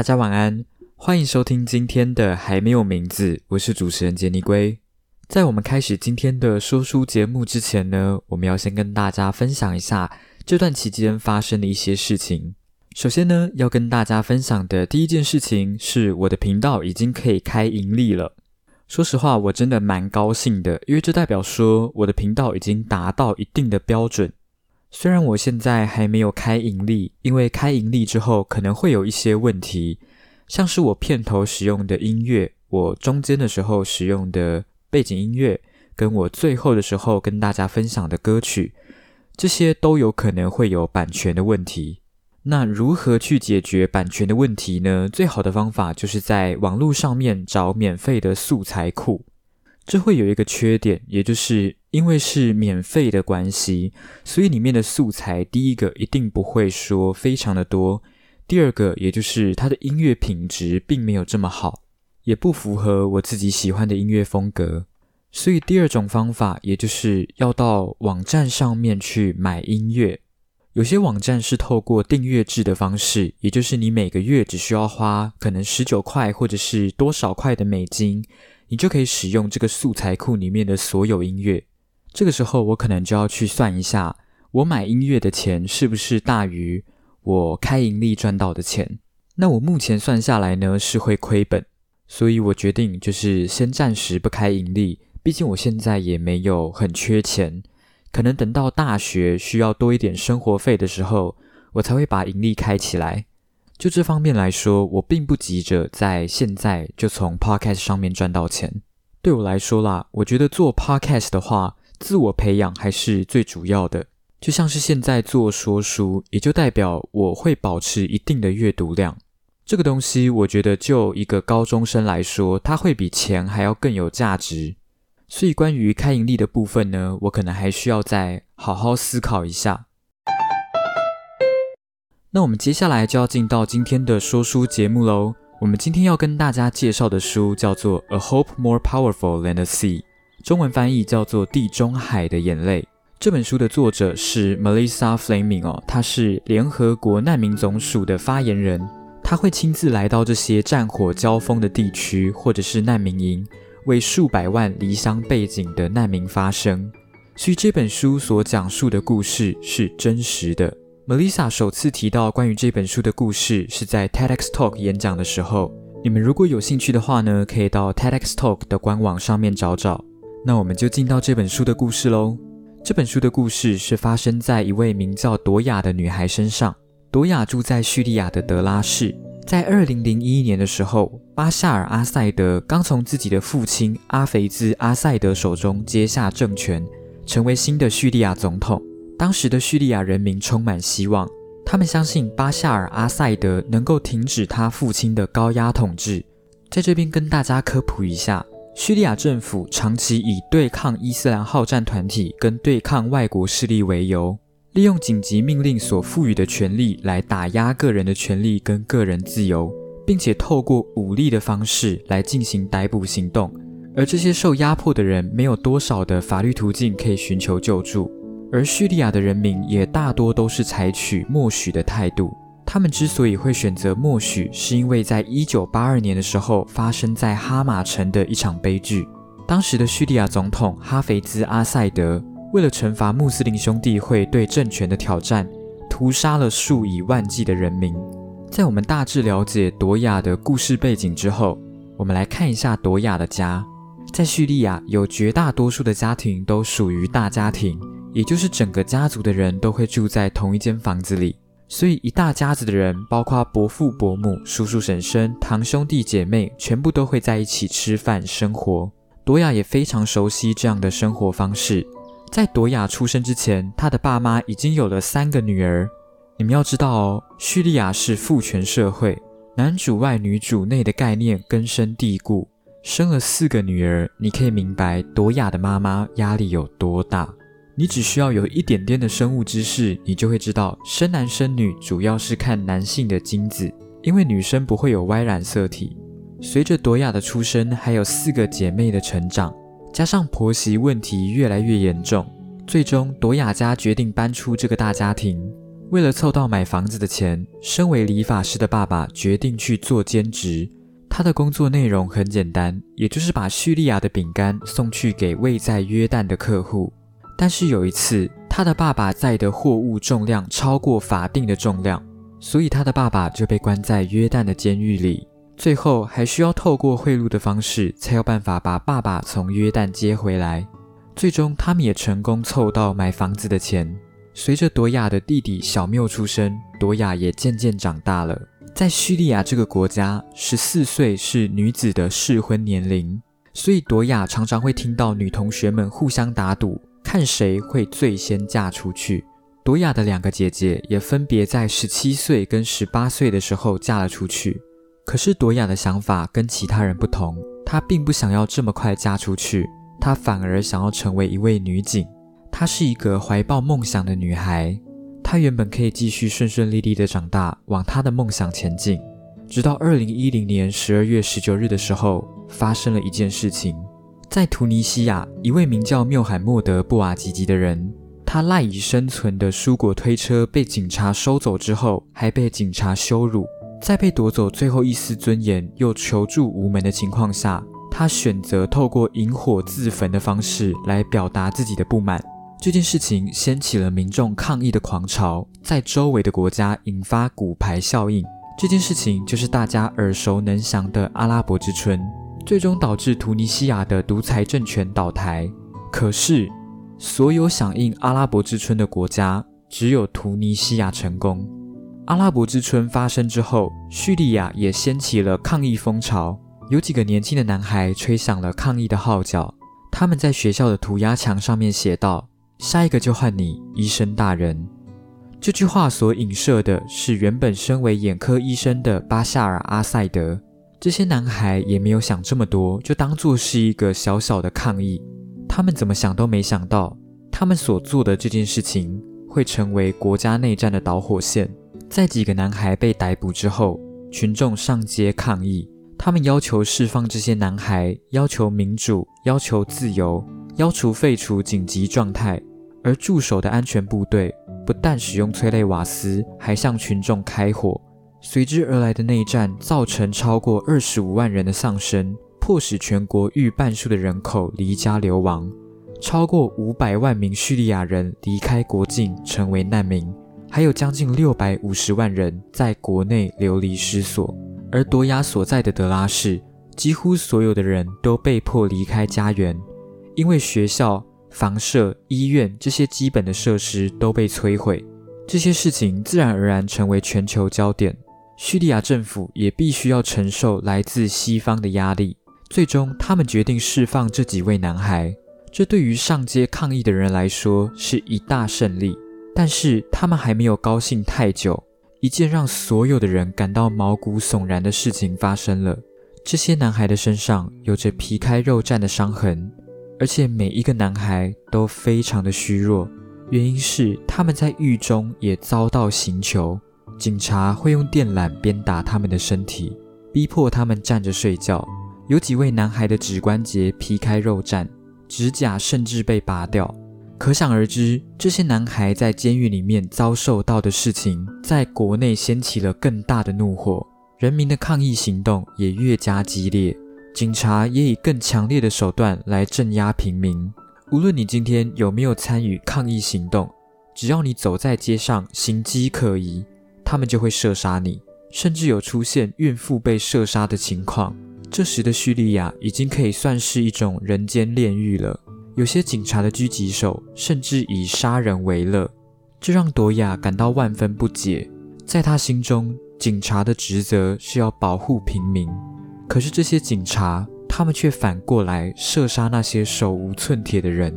大家晚安，欢迎收听今天的还没有名字，我是主持人杰尼龟。在我们开始今天的说书节目之前呢，我们要先跟大家分享一下这段期间发生的一些事情。首先呢，要跟大家分享的第一件事情是我的频道已经可以开盈利了。说实话，我真的蛮高兴的，因为这代表说我的频道已经达到一定的标准。虽然我现在还没有开盈利，因为开盈利之后可能会有一些问题，像是我片头使用的音乐，我中间的时候使用的背景音乐，跟我最后的时候跟大家分享的歌曲，这些都有可能会有版权的问题。那如何去解决版权的问题呢？最好的方法就是在网络上面找免费的素材库。这会有一个缺点，也就是因为是免费的关系，所以里面的素材，第一个一定不会说非常的多；第二个，也就是它的音乐品质并没有这么好，也不符合我自己喜欢的音乐风格。所以第二种方法，也就是要到网站上面去买音乐。有些网站是透过订阅制的方式，也就是你每个月只需要花可能十九块或者是多少块的美金。你就可以使用这个素材库里面的所有音乐。这个时候，我可能就要去算一下，我买音乐的钱是不是大于我开盈利赚到的钱？那我目前算下来呢，是会亏本，所以我决定就是先暂时不开盈利。毕竟我现在也没有很缺钱，可能等到大学需要多一点生活费的时候，我才会把盈利开起来。就这方面来说，我并不急着在现在就从 podcast 上面赚到钱。对我来说啦，我觉得做 podcast 的话，自我培养还是最主要的。就像是现在做说书，也就代表我会保持一定的阅读量。这个东西，我觉得就一个高中生来说，它会比钱还要更有价值。所以，关于开盈利的部分呢，我可能还需要再好好思考一下。那我们接下来就要进到今天的说书节目喽。我们今天要跟大家介绍的书叫做《A Hope More Powerful Than the Sea》，中文翻译叫做《地中海的眼泪》。这本书的作者是 Melissa Fleming 哦，她是联合国难民总署的发言人，她会亲自来到这些战火交锋的地区或者是难民营，为数百万离乡背景的难民发声。所以这本书所讲述的故事是真实的。Melissa 首次提到关于这本书的故事是在 TEDx Talk 演讲的时候。你们如果有兴趣的话呢，可以到 TEDx Talk 的官网上面找找。那我们就进到这本书的故事喽。这本书的故事是发生在一位名叫朵雅的女孩身上。朵雅住在叙利亚的德拉市。在2001年的时候，巴夏尔·阿塞德刚从自己的父亲阿肥兹·阿塞德手中接下政权，成为新的叙利亚总统。当时的叙利亚人民充满希望，他们相信巴夏尔·阿塞德能够停止他父亲的高压统治。在这边跟大家科普一下，叙利亚政府长期以对抗伊斯兰好战团体跟对抗外国势力为由，利用紧急命令所赋予的权力来打压个人的权利跟个人自由，并且透过武力的方式来进行逮捕行动。而这些受压迫的人没有多少的法律途径可以寻求救助。而叙利亚的人民也大多都是采取默许的态度。他们之所以会选择默许，是因为在一九八二年的时候，发生在哈马城的一场悲剧。当时的叙利亚总统哈菲兹·阿塞德为了惩罚穆斯林兄弟会对政权的挑战，屠杀了数以万计的人民。在我们大致了解朵雅的故事背景之后，我们来看一下朵雅的家。在叙利亚，有绝大多数的家庭都属于大家庭。也就是整个家族的人都会住在同一间房子里，所以一大家子的人，包括伯父伯母、叔叔婶婶、堂兄弟姐妹，全部都会在一起吃饭生活。朵雅也非常熟悉这样的生活方式。在朵雅出生之前，她的爸妈已经有了三个女儿。你们要知道哦，叙利亚是父权社会，男主外女主内的概念根深蒂固。生了四个女儿，你可以明白朵雅的妈妈压力有多大。你只需要有一点点的生物知识，你就会知道生男生女主要是看男性的精子，因为女生不会有 Y 染色体。随着朵雅的出生，还有四个姐妹的成长，加上婆媳问题越来越严重，最终朵雅家决定搬出这个大家庭。为了凑到买房子的钱，身为理发师的爸爸决定去做兼职。他的工作内容很简单，也就是把叙利亚的饼干送去给位在约旦的客户。但是有一次，他的爸爸载的货物重量超过法定的重量，所以他的爸爸就被关在约旦的监狱里。最后还需要透过贿赂的方式，才有办法把爸爸从约旦接回来。最终，他们也成功凑到买房子的钱。随着朵雅的弟弟小缪出生，朵雅也渐渐长大了。在叙利亚这个国家，十四岁是女子的适婚年龄，所以朵雅常常会听到女同学们互相打赌，看谁会最先嫁出去。朵雅的两个姐姐也分别在十七岁跟十八岁的时候嫁了出去。可是朵雅的想法跟其他人不同，她并不想要这么快嫁出去，她反而想要成为一位女警。她是一个怀抱梦想的女孩，她原本可以继续顺顺利利的长大，往她的梦想前进。直到二零一零年十二月十九日的时候，发生了一件事情，在突尼西亚，一位名叫缪罕默德·布瓦吉吉的人，他赖以生存的蔬果推车被警察收走之后，还被警察羞辱，在被夺走最后一丝尊严又求助无门的情况下，他选择透过引火自焚的方式来表达自己的不满。这件事情掀起了民众抗议的狂潮，在周围的国家引发骨牌效应。这件事情就是大家耳熟能详的阿拉伯之春，最终导致突尼西亚的独裁政权倒台。可是，所有响应阿拉伯之春的国家，只有突尼西亚成功。阿拉伯之春发生之后，叙利亚也掀起了抗议风潮，有几个年轻的男孩吹响了抗议的号角，他们在学校的涂鸦墙上面写道。下一个就换你，医生大人。这句话所影射的是原本身为眼科医生的巴夏尔·阿塞德。这些男孩也没有想这么多，就当做是一个小小的抗议。他们怎么想都没想到，他们所做的这件事情会成为国家内战的导火线。在几个男孩被逮捕之后，群众上街抗议，他们要求释放这些男孩，要求民主，要求自由，要求废除紧急状态。而驻守的安全部队不但使用催泪瓦斯，还向群众开火。随之而来的内战造成超过二十五万人的丧生，迫使全国逾半数的人口离家流亡，超过五百万名叙利亚人离开国境成为难民，还有将近六百五十万人在国内流离失所。而多亚所在的德拉市，几乎所有的人都被迫离开家园，因为学校。房舍、医院这些基本的设施都被摧毁，这些事情自然而然成为全球焦点。叙利亚政府也必须要承受来自西方的压力。最终，他们决定释放这几位男孩。这对于上街抗议的人来说是一大胜利。但是，他们还没有高兴太久，一件让所有的人感到毛骨悚然的事情发生了。这些男孩的身上有着皮开肉绽的伤痕。而且每一个男孩都非常的虚弱，原因是他们在狱中也遭到刑求，警察会用电缆鞭打他们的身体，逼迫他们站着睡觉。有几位男孩的指关节皮开肉绽，指甲甚至被拔掉。可想而知，这些男孩在监狱里面遭受到的事情，在国内掀起了更大的怒火，人民的抗议行动也越加激烈。警察也以更强烈的手段来镇压平民。无论你今天有没有参与抗议行动，只要你走在街上，形迹可疑，他们就会射杀你。甚至有出现孕妇被射杀的情况。这时的叙利亚已经可以算是一种人间炼狱了。有些警察的狙击手甚至以杀人为乐，这让朵亚感到万分不解。在他心中，警察的职责是要保护平民。可是这些警察，他们却反过来射杀那些手无寸铁的人。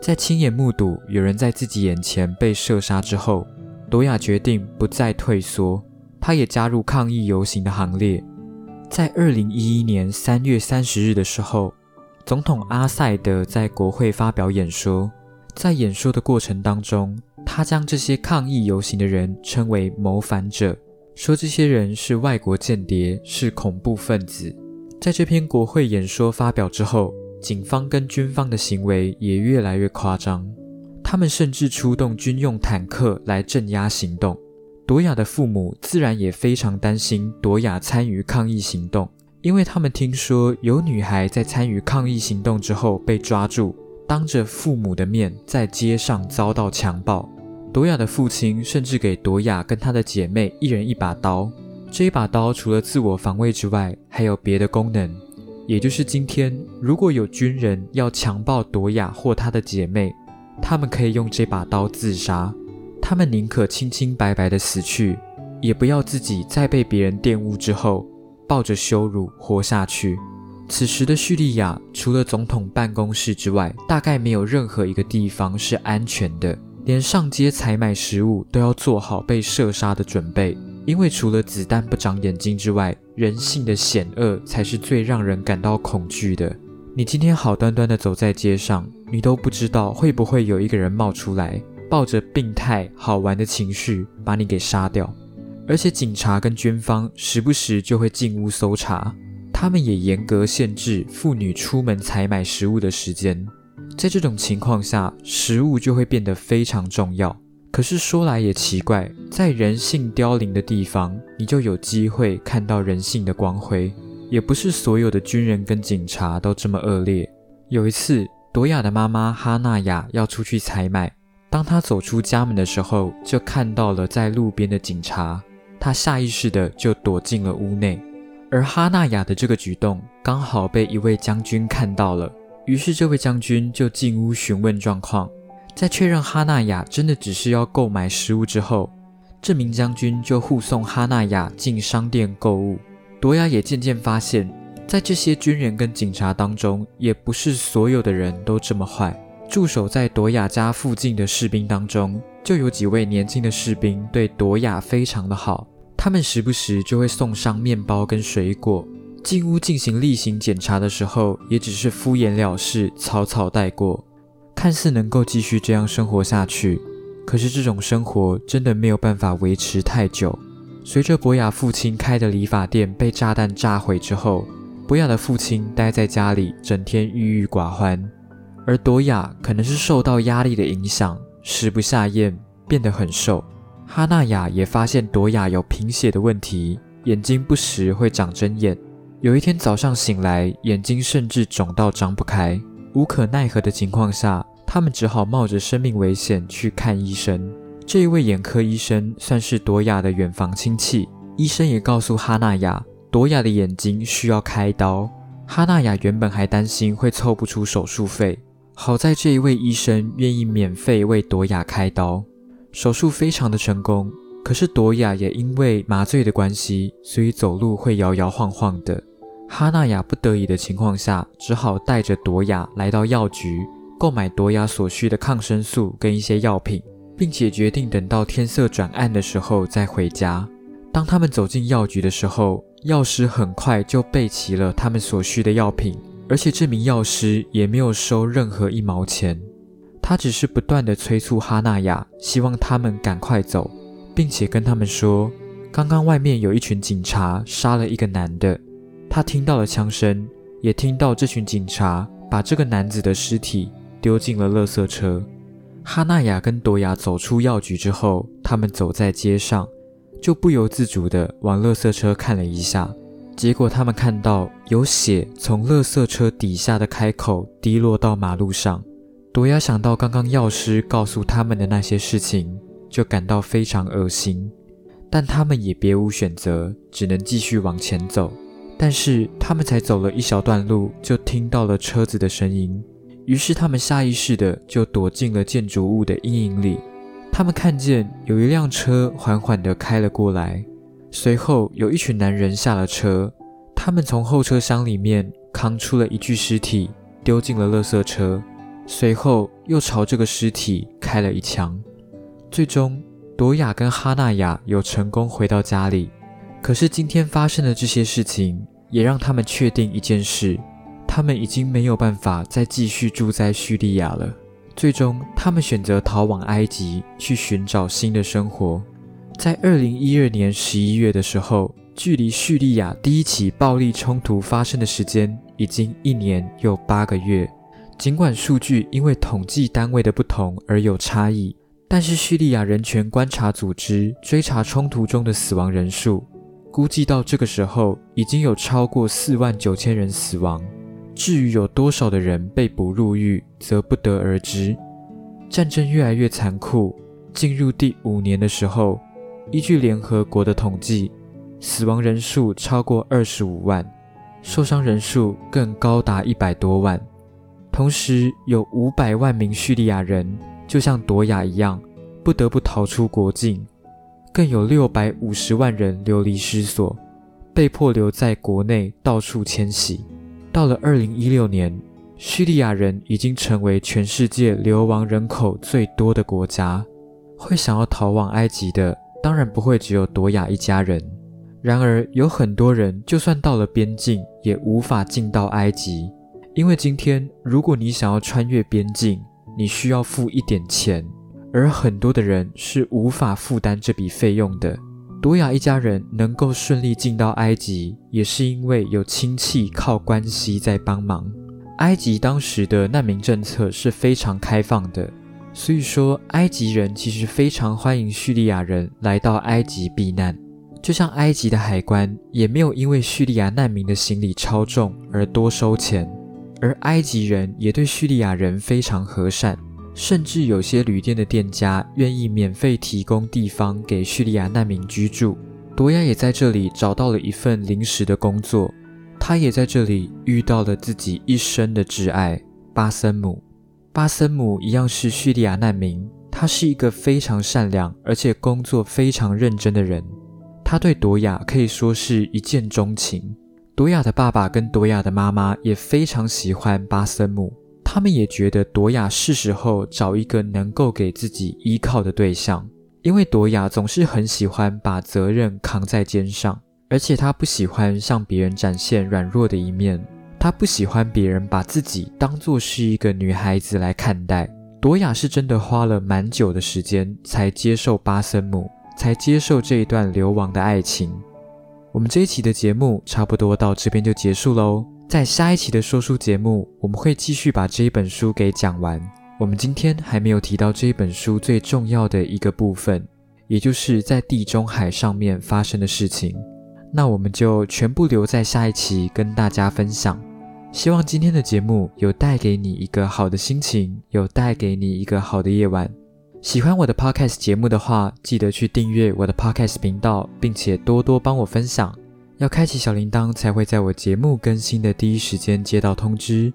在亲眼目睹有人在自己眼前被射杀之后，朵亚决定不再退缩，他也加入抗议游行的行列。在二零一一年三月三十日的时候，总统阿塞德在国会发表演说，在演说的过程当中，他将这些抗议游行的人称为谋反者。说这些人是外国间谍，是恐怖分子。在这篇国会演说发表之后，警方跟军方的行为也越来越夸张。他们甚至出动军用坦克来镇压行动。朵雅的父母自然也非常担心朵雅参与抗议行动，因为他们听说有女孩在参与抗议行动之后被抓住，当着父母的面在街上遭到强暴。朵雅的父亲甚至给朵雅跟她的姐妹一人一把刀。这一把刀除了自我防卫之外，还有别的功能，也就是今天如果有军人要强暴朵雅或她的姐妹，他们可以用这把刀自杀。他们宁可清清白白的死去，也不要自己在被别人玷污之后抱着羞辱活下去。此时的叙利亚，除了总统办公室之外，大概没有任何一个地方是安全的，连上街采买食物都要做好被射杀的准备。因为除了子弹不长眼睛之外，人性的险恶才是最让人感到恐惧的。你今天好端端的走在街上，你都不知道会不会有一个人冒出来，抱着病态好玩的情绪把你给杀掉。而且警察跟军方时不时就会进屋搜查，他们也严格限制妇女出门采买食物的时间。在这种情况下，食物就会变得非常重要。可是说来也奇怪，在人性凋零的地方，你就有机会看到人性的光辉。也不是所有的军人跟警察都这么恶劣。有一次，朵雅的妈妈哈娜雅要出去采买，当她走出家门的时候，就看到了在路边的警察，她下意识的就躲进了屋内。而哈娜雅的这个举动刚好被一位将军看到了，于是这位将军就进屋询问状况。在确认哈娜雅真的只是要购买食物之后，这名将军就护送哈娜雅进商店购物。朵雅也渐渐发现，在这些军人跟警察当中，也不是所有的人都这么坏。驻守在朵雅家附近的士兵当中，就有几位年轻的士兵对朵雅非常的好，他们时不时就会送上面包跟水果。进屋进行例行检查的时候，也只是敷衍了事，草草带过。看似能够继续这样生活下去，可是这种生活真的没有办法维持太久。随着博雅父亲开的理发店被炸弹炸毁之后，博雅的父亲待在家里，整天郁郁寡欢。而朵雅可能是受到压力的影响，食不下咽，变得很瘦。哈娜雅也发现朵雅有贫血的问题，眼睛不时会长针眼。有一天早上醒来，眼睛甚至肿到张不开。无可奈何的情况下，他们只好冒着生命危险去看医生。这一位眼科医生算是朵雅的远房亲戚，医生也告诉哈娜雅，朵雅的眼睛需要开刀。哈娜雅原本还担心会凑不出手术费，好在这一位医生愿意免费为朵雅开刀，手术非常的成功。可是朵雅也因为麻醉的关系，所以走路会摇摇晃晃的。哈娜雅不得已的情况下，只好带着朵雅来到药局，购买朵雅所需的抗生素跟一些药品，并且决定等到天色转暗的时候再回家。当他们走进药局的时候，药师很快就备齐了他们所需的药品，而且这名药师也没有收任何一毛钱，他只是不断地催促哈娜雅，希望他们赶快走，并且跟他们说，刚刚外面有一群警察杀了一个男的。他听到了枪声，也听到这群警察把这个男子的尸体丢进了垃圾车。哈娜雅跟朵雅走出药局之后，他们走在街上，就不由自主地往垃圾车看了一下。结果他们看到有血从垃圾车底下的开口滴落到马路上。朵雅想到刚刚药师告诉他们的那些事情，就感到非常恶心。但他们也别无选择，只能继续往前走。但是他们才走了一小段路，就听到了车子的声音。于是他们下意识的就躲进了建筑物的阴影里。他们看见有一辆车缓缓地开了过来，随后有一群男人下了车。他们从后车厢里面扛出了一具尸体，丢进了垃圾车，随后又朝这个尸体开了一枪。最终，朵雅跟哈娜雅有成功回到家里。可是今天发生的这些事情，也让他们确定一件事：他们已经没有办法再继续住在叙利亚了。最终，他们选择逃往埃及，去寻找新的生活。在二零一二年十一月的时候，距离叙利亚第一起暴力冲突发生的时间已经一年又八个月。尽管数据因为统计单位的不同而有差异，但是叙利亚人权观察组织追查冲突中的死亡人数，估计到这个时候已经有超过四万九千人死亡。至于有多少的人被捕入狱，则不得而知。战争越来越残酷，进入第五年的时候，依据联合国的统计，死亡人数超过二十五万，受伤人数更高达一百多万。同时，有五百万名叙利亚人，就像朵雅一样，不得不逃出国境；更有六百五十万人流离失所，被迫留在国内到处迁徙。到了二零一六年，叙利亚人已经成为全世界流亡人口最多的国家。会想要逃往埃及的，当然不会只有朵亚一家人。然而，有很多人就算到了边境，也无法进到埃及。因为今天，如果你想要穿越边境，你需要付一点钱，而很多的人是无法负担这笔费用的。朵亚一家人能够顺利进到埃及，也是因为有亲戚靠关系在帮忙。埃及当时的难民政策是非常开放的，所以说埃及人其实非常欢迎叙利亚人来到埃及避难。就像埃及的海关也没有因为叙利亚难民的行李超重而多收钱。而埃及人也对叙利亚人非常和善，甚至有些旅店的店家愿意免费提供地方给叙利亚难民居住。朵亚也在这里找到了一份临时的工作，他也在这里遇到了自己一生的挚爱巴森姆。巴森姆一样是叙利亚难民，他是一个非常善良而且工作非常认真的人，他对朵亚可以说是一见钟情。朵亚的爸爸跟朵亚的妈妈也非常喜欢巴森姆，他们也觉得朵雅是时候找一个能够给自己依靠的对象，因为朵雅总是很喜欢把责任扛在肩上，而且她不喜欢向别人展现软弱的一面，她不喜欢别人把自己当作是一个女孩子来看待。朵雅是真的花了蛮久的时间才接受巴森姆，才接受这一段流亡的爱情。我们这一期的节目差不多到这边就结束喽。在下一期的说书节目，我们会继续把这一本书给讲完。我们今天还没有提到这一本书最重要的一个部分，也就是在地中海上面发生的事情。那我们就全部留在下一期跟大家分享。希望今天的节目有带给你一个好的心情，有带给你一个好的夜晚。喜欢我的 podcast 节目的话，记得去订阅我的 podcast 频道，并且多多帮我分享。要开启小铃铛，才会在我节目更新的第一时间接到通知。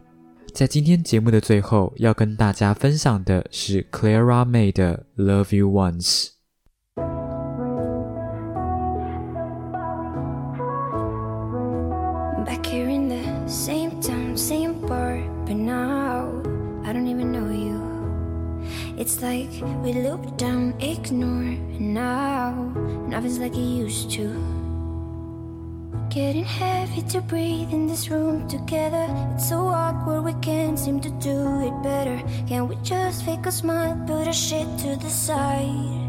在今天节目的最后，要跟大家分享的是 Clara May 的《Love You Once》。Back here in the same town, same bar, but now I don't even know you. It's like we loop down, ignore, and now nothing's like it used to. Getting heavy to breathe in this room together. It's so awkward, we can't seem to do it better. Can't we just fake a smile, put our shit to the side?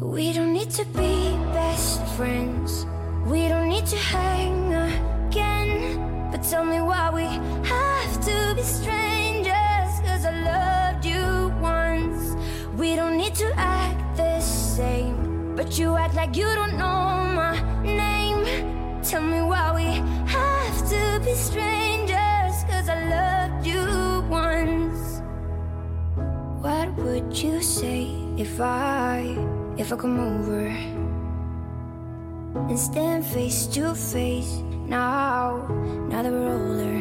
We don't need to be best friends. We don't need to hang again. But tell me why we have to be strangers. Cause I loved you once. We don't need to act the same. But you act like you don't know. Tell me why we have to be strangers. Cause I loved you once. What would you say if I, if I come over and stand face to face now, now that we're older?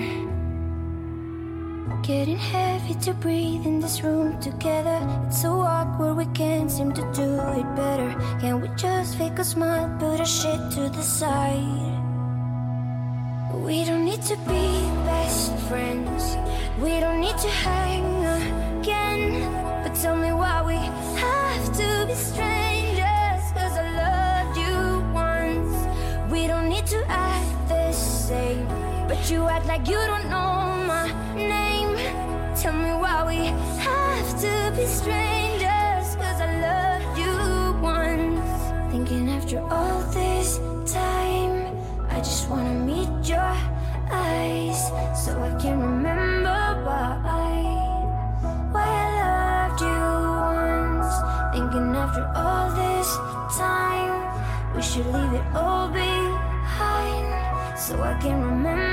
Getting heavy to breathe in this room together. It's so awkward, we can't seem to do it better. Can't we just fake a smile, put our shit to the side? To be best friends. We don't need to hang again. But tell me why we have to be strangers. Cause I loved you once. We don't need to act the same. But you act like you don't know my name. Tell me why we have to be strangers. Cause I loved you once. Thinking after all this time, I just wanna meet your eyes so I can remember why why I loved you once. Thinking after all this time, we should leave it all behind so I can remember.